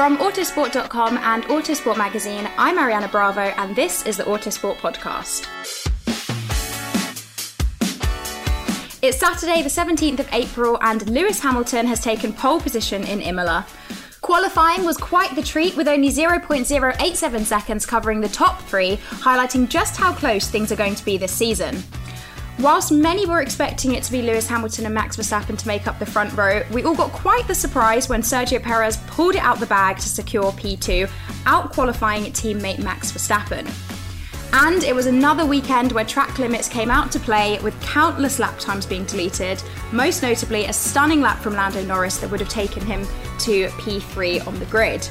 From Autosport.com and Autosport Magazine, I'm Ariana Bravo, and this is the Autosport Podcast. It's Saturday, the 17th of April, and Lewis Hamilton has taken pole position in Imola. Qualifying was quite the treat, with only 0.087 seconds covering the top three, highlighting just how close things are going to be this season. Whilst many were expecting it to be Lewis Hamilton and Max Verstappen to make up the front row, we all got quite the surprise when Sergio Perez pulled it out the bag to secure P2, out qualifying teammate Max Verstappen. And it was another weekend where track limits came out to play with countless lap times being deleted, most notably a stunning lap from Lando Norris that would have taken him to P3 on the grid.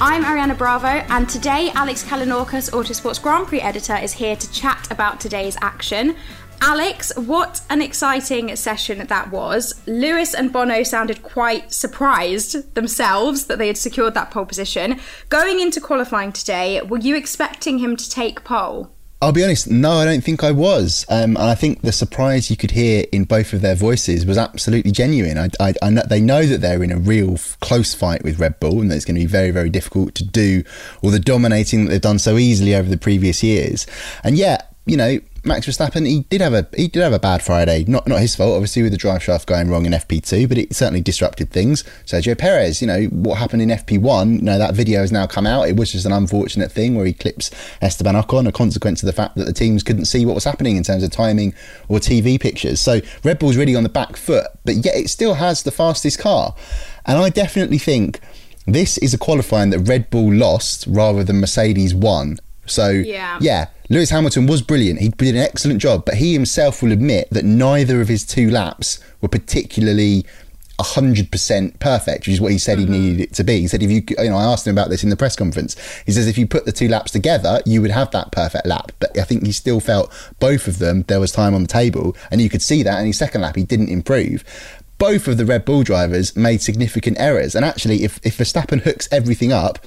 I'm Ariana Bravo, and today Alex Kalinauckas, Autosport's Grand Prix editor, is here to chat about today's action. Alex, what an exciting session that was. Lewis and Bono sounded quite surprised themselves that they had secured that pole position. Going into qualifying today, were you expecting him to take pole? I'll be honest, no, I don't think I was. Um, and I think the surprise you could hear in both of their voices was absolutely genuine. I, I, I know, they know that they're in a real close fight with Red Bull and that it's going to be very, very difficult to do all the dominating that they've done so easily over the previous years. And yet, you know, Max Verstappen, he did have a he did have a bad Friday. Not not his fault, obviously, with the drive shaft going wrong in FP2, but it certainly disrupted things. Sergio Perez, you know what happened in FP1. You know that video has now come out. It was just an unfortunate thing where he clips Esteban Ocon, a consequence of the fact that the teams couldn't see what was happening in terms of timing or TV pictures. So Red Bull's really on the back foot, but yet it still has the fastest car, and I definitely think. This is a qualifying that Red Bull lost rather than Mercedes won. So Yeah. yeah, Lewis Hamilton was brilliant. He did an excellent job, but he himself will admit that neither of his two laps were particularly 100% perfect, which is what he said he mm-hmm. needed it to be. He said, if you, you know, I asked him about this in the press conference. He says, if you put the two laps together, you would have that perfect lap. But I think he still felt both of them, there was time on the table, and you could see that in his second lap, he didn't improve. Both of the Red Bull drivers made significant errors. And actually, if, if Verstappen hooks everything up,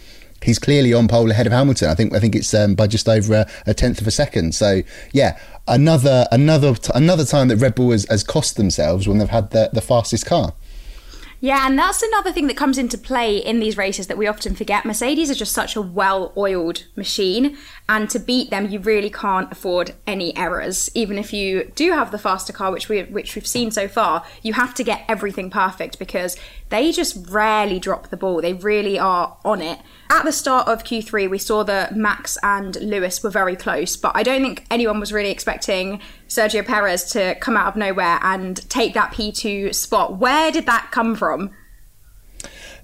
he's clearly on pole ahead of Hamilton. I think I think it's um, by just over a, a tenth of a second. So yeah, another another another time that Red Bull has, has cost themselves when they've had the, the fastest car. Yeah, and that's another thing that comes into play in these races that we often forget. Mercedes are just such a well oiled machine, and to beat them, you really can't afford any errors. Even if you do have the faster car, which, we, which we've seen so far, you have to get everything perfect because they just rarely drop the ball. They really are on it. At the start of Q3, we saw that Max and Lewis were very close, but I don't think anyone was really expecting Sergio Perez to come out of nowhere and take that P2 spot. Where did that come from?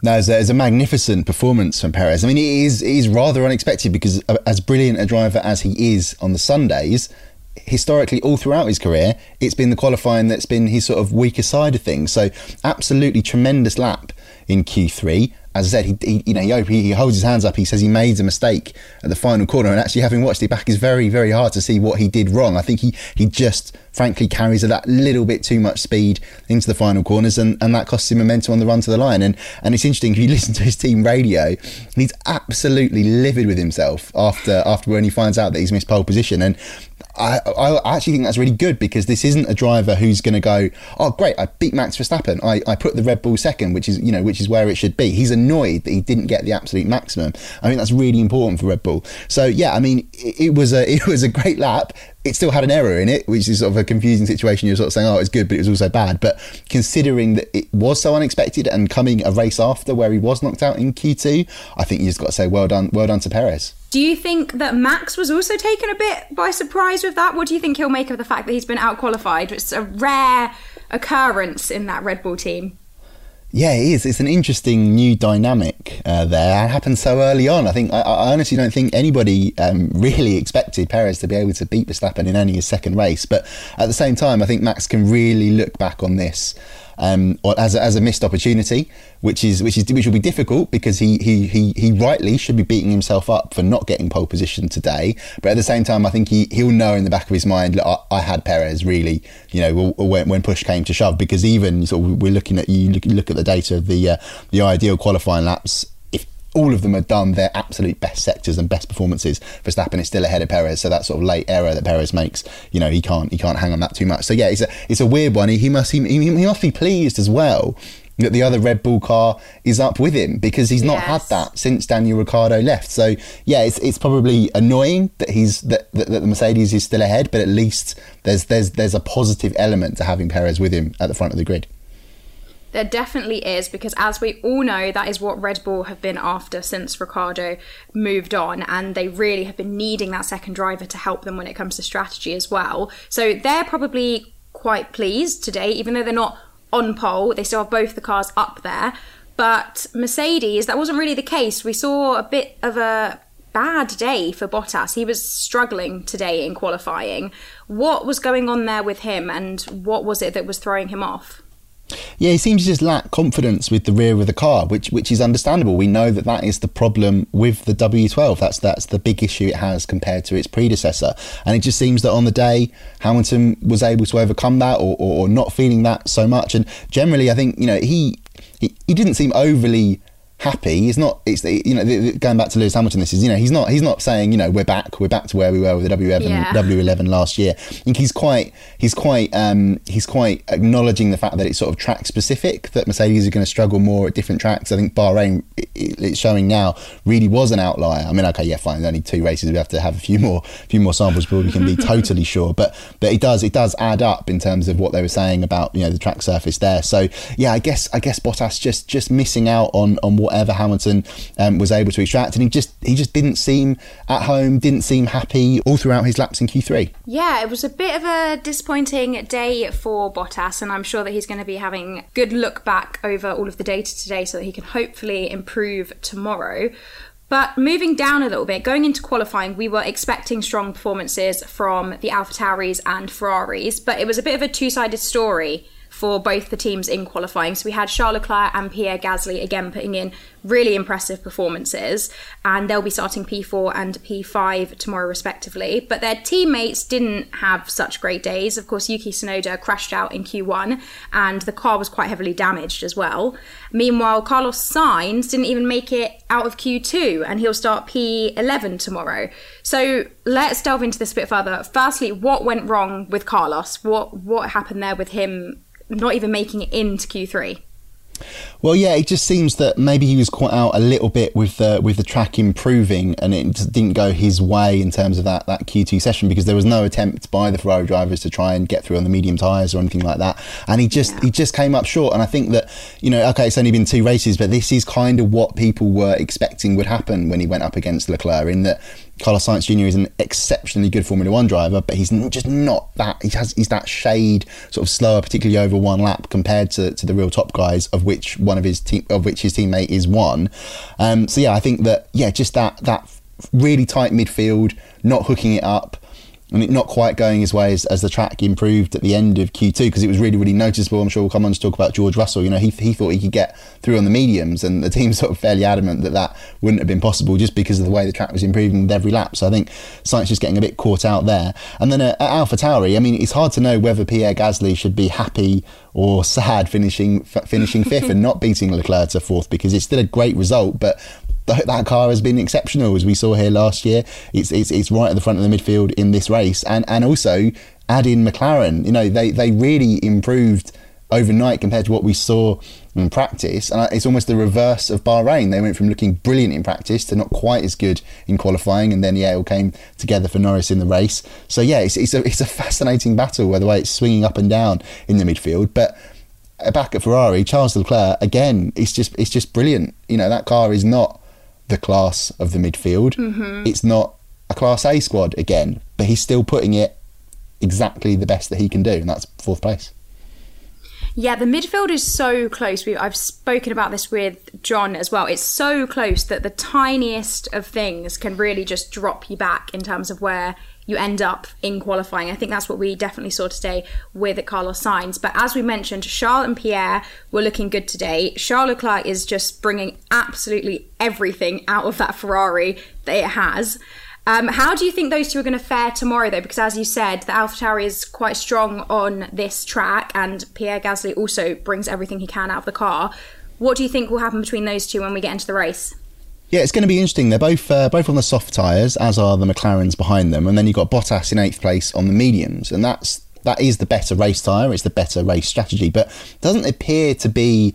No, it's a, it's a, magnificent performance from Perez. I mean, it is, it is rather unexpected because, uh, as brilliant a driver as he is on the Sundays, historically all throughout his career, it's been the qualifying that's been his sort of weaker side of things. So, absolutely tremendous lap in Q3 as I said, he, he you know he, he, holds his hands up. He says he made a mistake at the final corner, and actually, having watched it back, is very very hard to see what he did wrong. I think he he just frankly carries that little bit too much speed into the final corners, and, and that costs him momentum on the run to the line. And and it's interesting if you listen to his team radio, he's absolutely livid with himself after after when he finds out that he's missed pole position. And I, I actually think that's really good because this isn't a driver who's going to go, oh great, I beat Max Verstappen. I, I put the Red Bull second, which is you know which is where it should be. He's annoyed that he didn't get the absolute maximum. I think that's really important for Red Bull. So yeah, I mean it, it was a it was a great lap. It still had an error in it, which is sort of a confusing situation. You're sort of saying, oh, it's good, but it was also bad. But considering that it was so unexpected and coming a race after where he was knocked out in Q2, I think you just got to say well done, well done to Perez. Do you think that Max was also taken a bit by surprise with that? What do you think he'll make of the fact that he's been out qualified? It's a rare occurrence in that Red Bull team. Yeah, it is. It's an interesting new dynamic uh, there. It happened so early on. I think I, I honestly don't think anybody um, really expected Perez to be able to beat Verstappen in only his second race. But at the same time, I think Max can really look back on this um, as, a, as a missed opportunity, which is which is which will be difficult because he, he he he rightly should be beating himself up for not getting pole position today. But at the same time, I think he he'll know in the back of his mind, I, I had Perez really, you know, when, when push came to shove, because even sort we're looking at you look, look at the data of the uh, the ideal qualifying laps all of them have done their absolute best sectors and best performances. Verstappen is still ahead of Perez, so that sort of late error that Perez makes, you know, he can't he can't hang on that too much. So yeah, it's a it's a weird one. He, he must he, he must be pleased as well that the other Red Bull car is up with him because he's not yes. had that since Daniel Ricciardo left. So yeah, it's it's probably annoying that he's that, that, that the Mercedes is still ahead, but at least there's there's there's a positive element to having Perez with him at the front of the grid. There definitely is, because as we all know, that is what Red Bull have been after since Ricciardo moved on, and they really have been needing that second driver to help them when it comes to strategy as well. So they're probably quite pleased today, even though they're not on pole, they still have both the cars up there. But Mercedes, that wasn't really the case. We saw a bit of a bad day for Bottas. He was struggling today in qualifying. What was going on there with him, and what was it that was throwing him off? Yeah, he seems to just lack confidence with the rear of the car, which which is understandable. We know that that is the problem with the W12. That's that's the big issue it has compared to its predecessor, and it just seems that on the day Hamilton was able to overcome that, or, or, or not feeling that so much. And generally, I think you know he he, he didn't seem overly happy. He's not. It's you know going back to Lewis Hamilton. This is you know he's not he's not saying you know we're back we're back to where we were with the W11 yeah. W11 last year. I think he's quite he's quite um, he's quite acknowledging the fact that it's sort of track specific that Mercedes are going to struggle more at different tracks. I think Bahrain it's showing now really was an outlier. I mean okay yeah fine there's only two races we have to have a few more a few more samples before we can be totally sure. But but it does it does add up in terms of what they were saying about you know the track surface there. So yeah I guess I guess Bottas just just missing out on on what whatever Hamilton um, was able to extract, and he just he just didn't seem at home, didn't seem happy all throughout his laps in Q3. Yeah, it was a bit of a disappointing day for Bottas, and I'm sure that he's going to be having good look back over all of the data today, so that he can hopefully improve tomorrow. But moving down a little bit, going into qualifying, we were expecting strong performances from the AlphaTauris and Ferraris, but it was a bit of a two sided story for both the teams in qualifying. So we had Charles Leclerc and Pierre Gasly again putting in really impressive performances, and they'll be starting P4 and P5 tomorrow, respectively. But their teammates didn't have such great days. Of course, Yuki Tsunoda crashed out in Q1, and the car was quite heavily damaged as well. Meanwhile, Carlos Sainz didn't even make it out of Q2, and he'll start P11 tomorrow. So let's delve into this a bit further. Firstly, what went wrong with Carlos? What what happened there with him not even making it into Q3. Well, yeah, it just seems that maybe he was caught out a little bit with the with the track improving, and it didn't go his way in terms of that that Q2 session because there was no attempt by the Ferrari drivers to try and get through on the medium tyres or anything like that, and he just yeah. he just came up short. And I think that you know, okay, it's only been two races, but this is kind of what people were expecting would happen when he went up against Leclerc, in that Carlos Sainz Jr. is an exceptionally good Formula One driver, but he's just not that. He has he's that shade sort of slower, particularly over one lap compared to, to the real top guys of which one of his team of which his teammate is one. Um, so yeah, I think that yeah, just that that really tight midfield, not hooking it up and it not quite going his way as, as the track improved at the end of Q2 because it was really, really noticeable. I'm sure we'll come on to talk about George Russell. You know, he, he thought he could get through on the mediums, and the team's sort of fairly adamant that that wouldn't have been possible just because of the way the track was improving with every lap. So I think Sainz just getting a bit caught out there. And then at, at Alpha Tauri, I mean, it's hard to know whether Pierre Gasly should be happy or sad finishing f- finishing fifth and not beating Leclerc to fourth because it's still a great result, but that, car has been exceptional as we saw here last year. It's, it's it's right at the front of the midfield in this race, and and also add in McLaren. You know they they really improved overnight compared to what we saw in practice, and it's almost the reverse of Bahrain. They went from looking brilliant in practice to not quite as good in qualifying, and then yeah, it all came together for Norris in the race. So yeah, it's it's a it's a fascinating battle by the way it's swinging up and down in the midfield, but back at Ferrari, Charles Leclerc again, it's just it's just brilliant. You know that car is not the class of the midfield. Mm-hmm. It's not a Class A squad again, but he's still putting it exactly the best that he can do, and that's fourth place. Yeah, the midfield is so close. We, I've spoken about this with John as well. It's so close that the tiniest of things can really just drop you back in terms of where you end up in qualifying. I think that's what we definitely saw today with Carlos Sainz. But as we mentioned, Charles and Pierre were looking good today. Charles Leclerc is just bringing absolutely everything out of that Ferrari that it has. Um, how do you think those two are going to fare tomorrow, though? Because as you said, the AlphaTauri is quite strong on this track, and Pierre Gasly also brings everything he can out of the car. What do you think will happen between those two when we get into the race? Yeah, it's going to be interesting. They're both uh, both on the soft tyres, as are the McLarens behind them, and then you've got Bottas in eighth place on the mediums, and that's that is the better race tyre. It's the better race strategy, but doesn't appear to be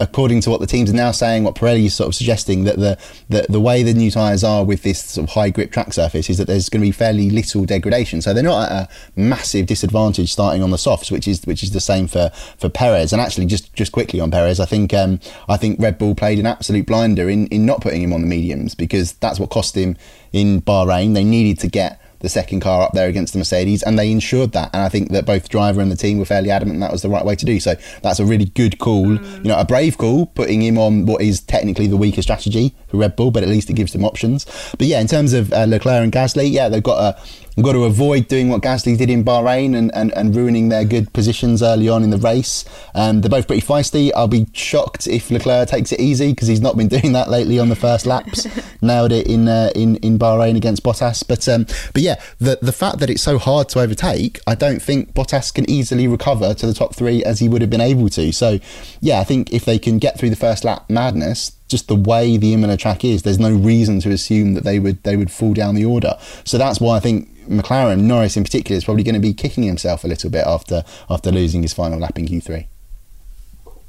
according to what the teams are now saying, what Pirelli is sort of suggesting, that the, the, the way the new tyres are with this sort of high grip track surface is that there's going to be fairly little degradation. So they're not at a massive disadvantage starting on the softs, which is which is the same for, for Perez. And actually, just just quickly on Perez, I think um, I think Red Bull played an absolute blinder in, in not putting him on the mediums because that's what cost him in Bahrain. They needed to get the second car up there against the Mercedes, and they ensured that. And I think that both driver and the team were fairly adamant that was the right way to do. So that's a really good call. Mm. You know, a brave call, putting him on what is technically the weaker strategy for Red Bull, but at least it gives them options. But yeah, in terms of uh, Leclerc and Gasly, yeah, they've got a We've got to avoid doing what Gasly did in Bahrain and, and, and ruining their good positions early on in the race. Um, they're both pretty feisty. I'll be shocked if Leclerc takes it easy because he's not been doing that lately on the first laps. Nailed it in uh, in in Bahrain against Bottas. But um, but yeah, the the fact that it's so hard to overtake, I don't think Bottas can easily recover to the top three as he would have been able to. So yeah, I think if they can get through the first lap madness, just the way the Imola track is, there's no reason to assume that they would they would fall down the order. So that's why I think McLaren, Norris in particular, is probably going to be kicking himself a little bit after after losing his final lap in Q3.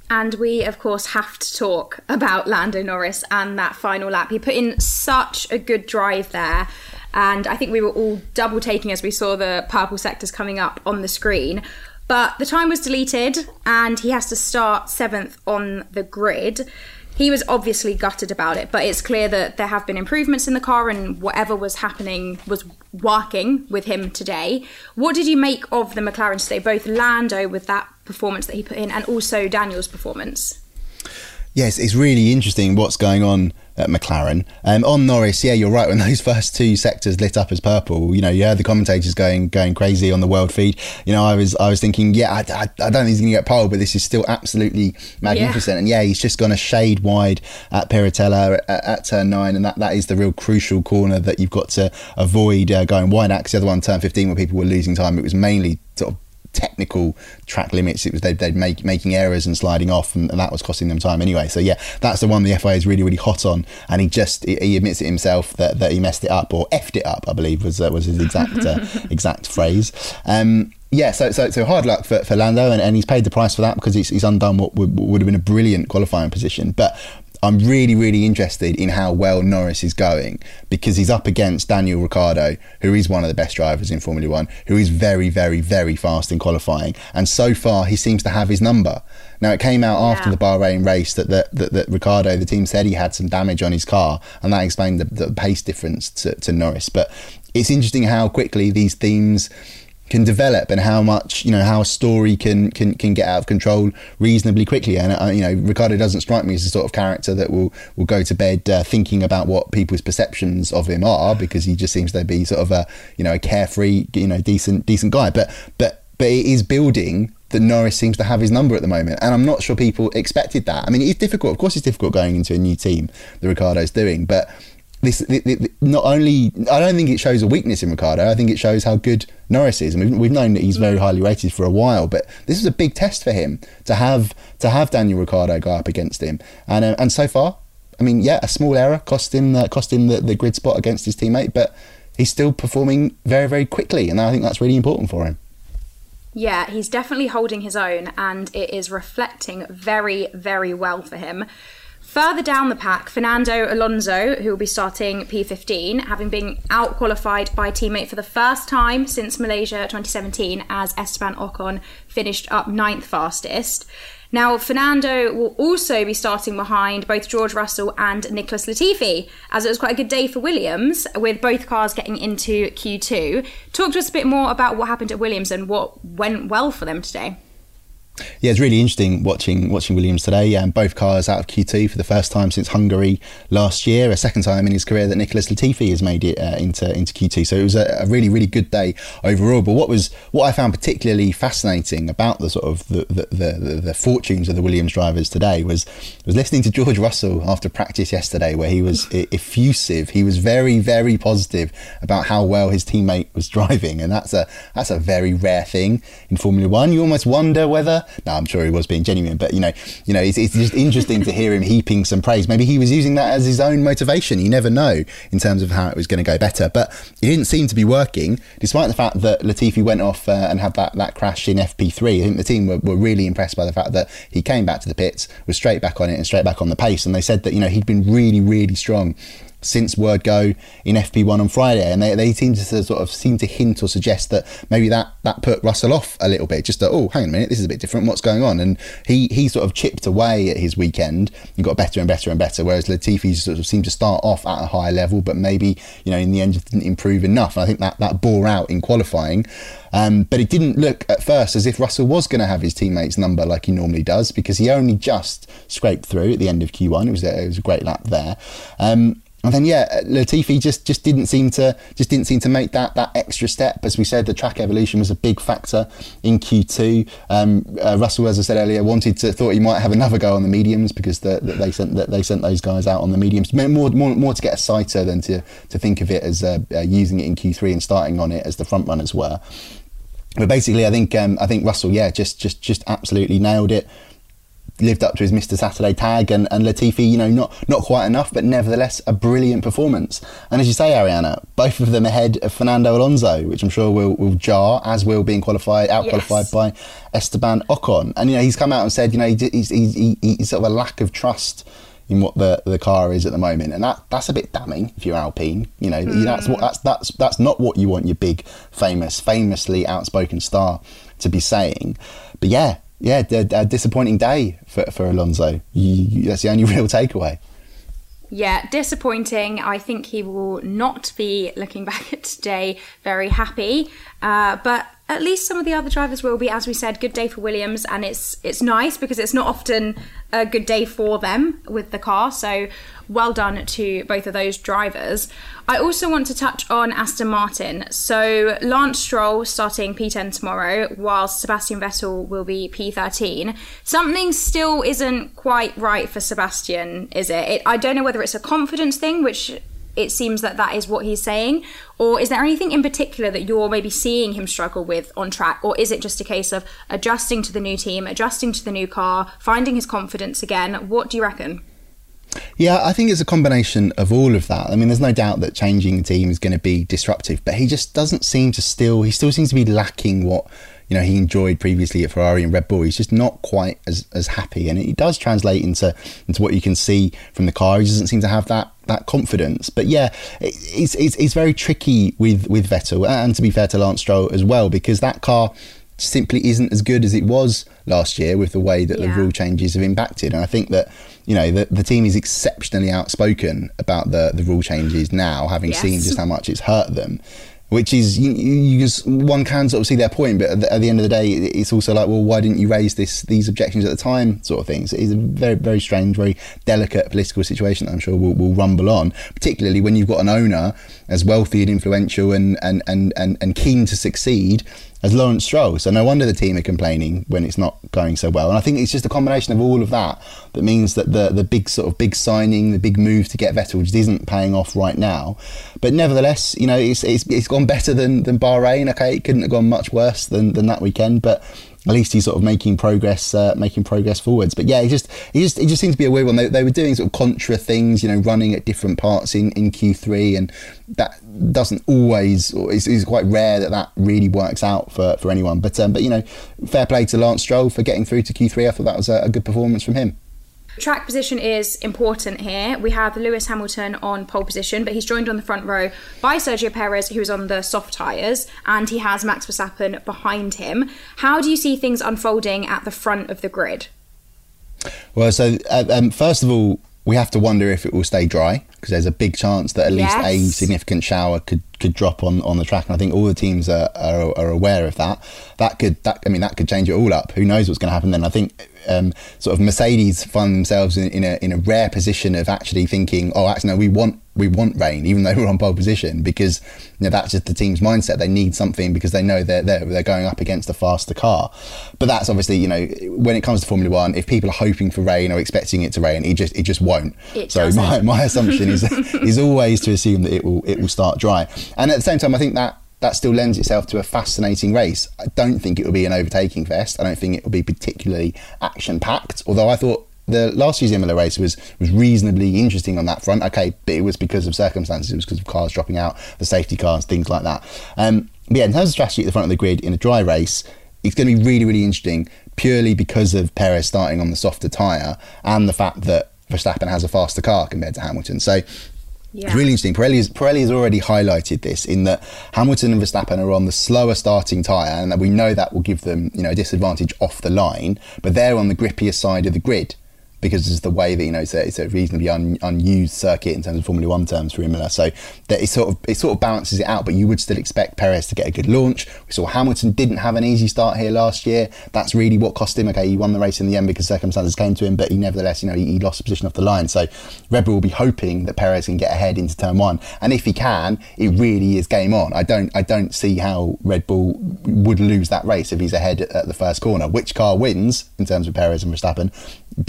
And we, of course, have to talk about Lando Norris and that final lap. He put in such a good drive there. And I think we were all double taking as we saw the purple sectors coming up on the screen. But the time was deleted, and he has to start seventh on the grid he was obviously gutted about it, but it's clear that there have been improvements in the car and whatever was happening was working with him today. What did you make of the McLaren today, both Lando with that performance that he put in and also Daniel's performance? Yes, it's really interesting what's going on at McLaren. Um, on Norris, yeah, you're right. When those first two sectors lit up as purple, you know, you heard the commentators going going crazy on the world feed. You know, I was I was thinking, yeah, I, I, I don't think he's going to get pole, but this is still absolutely magnificent. Yeah. And yeah, he's just gone a shade wide at Piratella at, at, turn nine, and that, that is the real crucial corner that you've got to avoid uh, going wide at. Because the other one, turn 15, where people were losing time, it was mainly sort of technical track limits. It was they'd, they'd make making errors and sliding off, and, and, that was costing them time anyway. So yeah, that's the one the FIA is really really hot on, and he just he admits it himself that, that he messed it up or effed it up. I believe was uh, was his exact uh, exact phrase. Um, yeah, so, so so hard luck for, for Lando, and, and he's paid the price for that because he's, he's undone what would, would have been a brilliant qualifying position. But I'm really, really interested in how well Norris is going because he's up against Daniel Ricciardo, who is one of the best drivers in Formula One, who is very, very, very fast in qualifying. And so far, he seems to have his number. Now, it came out after the Bahrain race that, that, that, that, Ricciardo, the team said he had some damage on his car, and that explained the, the pace difference to, to Norris. But it's interesting how quickly these themes can develop and how much you know how a story can can, can get out of control reasonably quickly and uh, you know Ricciardo doesn't strike me as the sort of character that will will go to bed uh, thinking about what people's perceptions of him are because he just seems to be sort of a you know a carefree you know decent decent guy but but but it is building that Norris seems to have his number at the moment. And I'm not sure people expected that. I mean, it's difficult. Of course, it's difficult going into a new team that Ricciardo's doing, but this not only I don't think it shows a weakness in Ricciardo. I think it shows how good Norris is, and we've, we've known that he's very highly rated for a while. But this is a big test for him to have to have Daniel Ricciardo go up against him, and uh, and so far, I mean, yeah, a small error cost him the, cost him the, the grid spot against his teammate, but he's still performing very very quickly, and I think that's really important for him. Yeah, he's definitely holding his own, and it is reflecting very very well for him. Further down the pack, Fernando Alonso, who will be starting P15, having been out qualified by teammate for the first time since Malaysia 2017, as Esteban Ocon finished up ninth fastest. Now, Fernando will also be starting behind both George Russell and Nicholas Latifi, as it was quite a good day for Williams, with both cars getting into Q2. Talk to us a bit more about what happened at Williams and what went well for them today. Yeah, it's really interesting watching watching Williams today. Um, both cars out of Q2 for the first time since Hungary last year. A second time in his career that Nicholas Latifi has made it uh, into into Q2. So it was a, a, really really good day overall. But what was what I found particularly fascinating about the sort of the the, the, the fortunes of the Williams drivers today was was listening to George Russell after practice yesterday, where he was effusive. He was very very positive about how well his teammate was driving, and that's a that's a very rare thing in Formula One. You almost wonder whether no, I'm sure he was being genuine, but you know, you know, it's, it's just interesting to hear him heaping some praise. Maybe he was using that as his own motivation. You never know in terms of how it was going to go better, but it didn't seem to be working, despite the fact that Latifi went off uh, and had that, that crash in FP3. I think the team were, were really impressed by the fact that he came back to the pits, was straight back on it, and straight back on the pace. And they said that you know he'd been really, really strong since word go in FP1 on Friday, and they, they seem to sort of seem to hint or suggest that maybe that that put Russell off a little bit. Just that, oh, hang on a minute, this is a bit different. What's going on? And he he sort of chipped away at his weekend and got better and better and better. Whereas Latifi sort of seemed to start off at a higher level, but maybe you know in the end just didn't improve enough. And I think that that bore out in qualifying. Um, but it didn't look at first as if Russell was going to have his teammates' number like he normally does because he only just scraped through at the end of Q1. It was a, it was a great lap there. Um, and then yeah, Latifi just just didn't seem to just didn't seem to make that that extra step. As we said, the track evolution was a big factor in Q2. Um, uh, Russell, as I said earlier, wanted to thought he might have another go on the mediums because the, the, they sent the, they sent those guys out on the mediums more more more to get a sighter than to to think of it as uh, uh, using it in Q3 and starting on it as the front runners were. But basically, I think um, I think Russell, yeah, just just just absolutely nailed it lived up to his Mr. Saturday tag, and, and Latifi, you know, not not quite enough, but nevertheless a brilliant performance. And as you say, Ariana, both of them ahead of Fernando Alonso, which I'm sure will, will jar, as will being qualified out qualified yes. by Esteban Ocon. And you know, he's come out and said, you know, he's, he's, he, he's sort of a lack of trust in what the, the car is at the moment, and that that's a bit damning if you're Alpine. You know, mm. that's what that's that's that's not what you want your big, famous, famously outspoken star to be saying. But yeah, yeah, a, disappointing day for, for Alonso. You, that's the only real takeaway. Yeah, disappointing. I think he will not be looking back at today very happy. Uh, but at least some of the other drivers will be, as we said, good day for Williams, and it's it's nice because it's not often a good day for them with the car. So well done to both of those drivers. I also want to touch on Aston Martin. So Lance Stroll starting P10 tomorrow, whilst Sebastian Vettel will be P13. Something still isn't quite right for Sebastian, is it? it I don't know whether it's a confidence thing, which it seems that that is what he's saying? Or is there anything in particular that you're maybe seeing him struggle with on track? Or is it just a case of adjusting to the new team, adjusting to the new car, finding his confidence again? What do you reckon? Yeah, I think it's a combination of all of that. I mean, there's no doubt that changing the team is going to be disruptive, but he just doesn't seem to still, he still seems to be lacking what you know he enjoyed previously at Ferrari and Red Bull. He's just not quite as, as happy, and it does translate into into what you can see from the car. He doesn't seem to have that that confidence. But yeah, it's it's, it's very tricky with with Vettel, and to be fair to Lance Stroll as well, because that car simply isn't as good as it was last year with the way that yeah. the rule changes have impacted. And I think that you know the, the team is exceptionally outspoken about the the rule changes now, having yes. seen just how much it's hurt them. Which is you, you one can sort of see their point, but at the, at the, end of the day, it's also like, well, why didn't you raise this these objections at the time, sort of things. So it's a very very strange, very delicate political situation. I'm sure will will rumble on, particularly when you've got an owner as wealthy and influential and and and and, and keen to succeed as Lawrence Stroll. So no wonder the team are complaining when it's not going so well. And I think it's just a combination of all of that that means that the the big sort of big signing, the big move to get Vettel just isn't paying off right now. But nevertheless, you know, it's it's, it's gone better than than Bahrain. Okay, it couldn't have gone much worse than than that weekend, but at least he's sort of making progress, uh, making progress forwards. But yeah, it just, it just, it just seemed to be a weird one. They, they were doing sort of contra things, you know, running at different parts in, in Q3, and that doesn't always, or it's, it's quite rare that that really works out for, for anyone. But um, but you know, fair play to Lance Stroll for getting through to Q3. I thought that was a, a good performance from him. Track position is important here. We have Lewis Hamilton on pole position, but he's joined on the front row by Sergio Perez, who is on the soft tyres, and he has Max Verstappen behind him. How do you see things unfolding at the front of the grid? Well, so uh, um, first of all, we have to wonder if it will stay dry because there's a big chance that at least yes. a significant shower could, could drop on, on the track, and I think all the teams are, are, are aware of that. That could that I mean that could change it all up. Who knows what's going to happen then? I think um, sort of Mercedes find themselves in, in, a in a rare position of actually thinking, oh, actually no, we want we want rain, even though we're on pole position, because you know, that's just the team's mindset. They need something because they know they're, they're, they're going up against a faster car. But that's obviously, you know, when it comes to Formula One, if people are hoping for rain or expecting it to rain, it just it just won't. It so my, my assumption is is always to assume that it will it will start dry. And at the same time, I think that that still lends itself to a fascinating race. I don't think it will be an overtaking fest. I don't think it will be particularly action packed. Although I thought the last year's Imola race was was reasonably interesting on that front. Okay, but it was because of circumstances. It was because of cars dropping out, the safety cars, things like that. Um, but yeah, in terms of strategy at the front of the grid in a dry race, it's going to be really, really interesting purely because of Perez starting on the softer tyre and the fact that Verstappen has a faster car compared to Hamilton. So yeah. It's really interesting. Pirelli, has already highlighted this in that Hamilton and Verstappen are on the slower starting tyre, and that we know that will give them, you know, a disadvantage off the line. But they're on the grippier side of the grid because it's the way that you know it's a, it's a reasonably un, unused circuit in terms of Formula One terms for Imola. So that it sort of it sort of balances it out. But you would still expect Perez to get a good launch. We saw Hamilton didn't have an easy start here last year. That's really what cost him. Okay, he won the race in the end because circumstances came to him, but he nevertheless you know he, he lost position off the line. So Red Bull will be hoping that Perez can get ahead into turn one, and if he can, it really is game on. I don't I don't see how Red Bull would lose that race if he's ahead at the first corner. Which car wins in terms of Perez and Verstappen?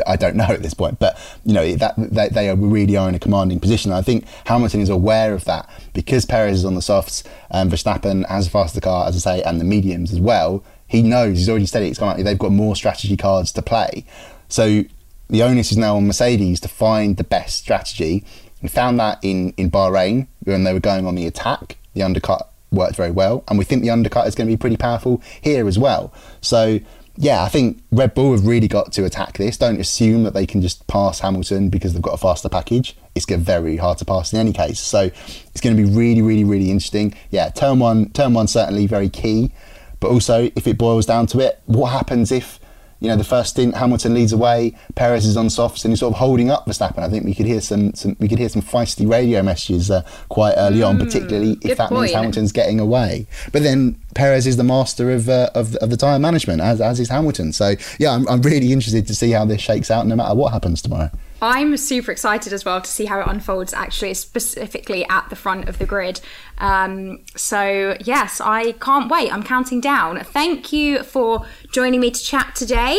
I don't know at this point, but you know that they, they are really are in a commanding position. I think Hamilton is aware of that because Perez is on the softs, and Verstappen has a faster car, as I say, and the mediums as well. He knows he's already said it. It's gone. They've got more strategy cards to play, so the onus is now on Mercedes to find the best strategy. We found that in in Bahrain when they were going on the attack, the undercut worked very well, and we think the undercut is going to be pretty powerful here as well. So yeah, I think Red Bull have really got to attack this. Don't assume that they can just pass Hamilton because they've got a faster package. It's going to very hard to pass in any case. So it's going to be really, really, really interesting. Yeah, turn one, turn one certainly very key. But also, if it boils down to it, what happens if you know, the first stint, Hamilton leads away, Perez is on softs, and he's sort of holding up Verstappen. I think we could hear some, some we could hear some feisty radio messages uh, quite early mm, on, particularly if that point. means Hamilton's getting away. But then Perez is the master of uh, of, of, the tyre management, as as is Hamilton. So yeah, I'm, I'm really interested to see how this shakes out, no matter what happens tomorrow. I'm super excited as well to see how it unfolds actually, specifically at the front of the grid. Um, so, yes, I can't wait. I'm counting down. Thank you for joining me to chat today.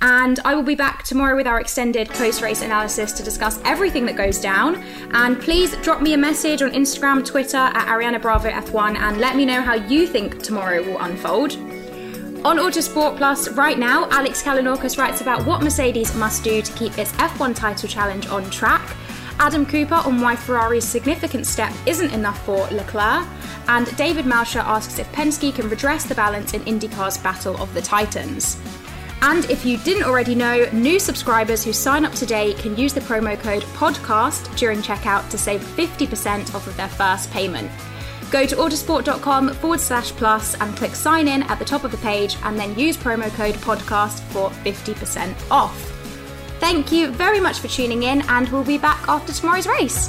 And I will be back tomorrow with our extended post race analysis to discuss everything that goes down. And please drop me a message on Instagram, Twitter at Ariana Bravo F1 and let me know how you think tomorrow will unfold. On Autosport Plus, right now, Alex Kalinauckas writes about what Mercedes must do to keep its F1 title challenge on track. Adam Cooper on why Ferrari's significant step isn't enough for Leclerc, and David Malsher asks if Penske can redress the balance in IndyCar's Battle of the Titans. And if you didn't already know, new subscribers who sign up today can use the promo code PODCAST during checkout to save 50% off of their first payment. Go to autosport.com forward slash plus and click sign in at the top of the page and then use promo code podcast for 50% off. Thank you very much for tuning in, and we'll be back after tomorrow's race.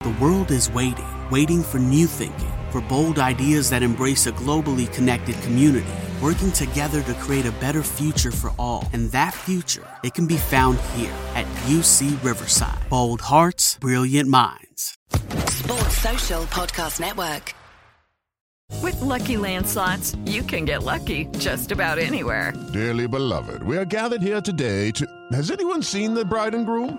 The world is waiting, waiting for new thinking, for bold ideas that embrace a globally connected community, working together to create a better future for all. And that future, it can be found here at UC Riverside. Bold hearts, brilliant minds. Sports Social Podcast Network. With Lucky Land slots, you can get lucky just about anywhere. Dearly beloved, we are gathered here today to. Has anyone seen the bride and groom?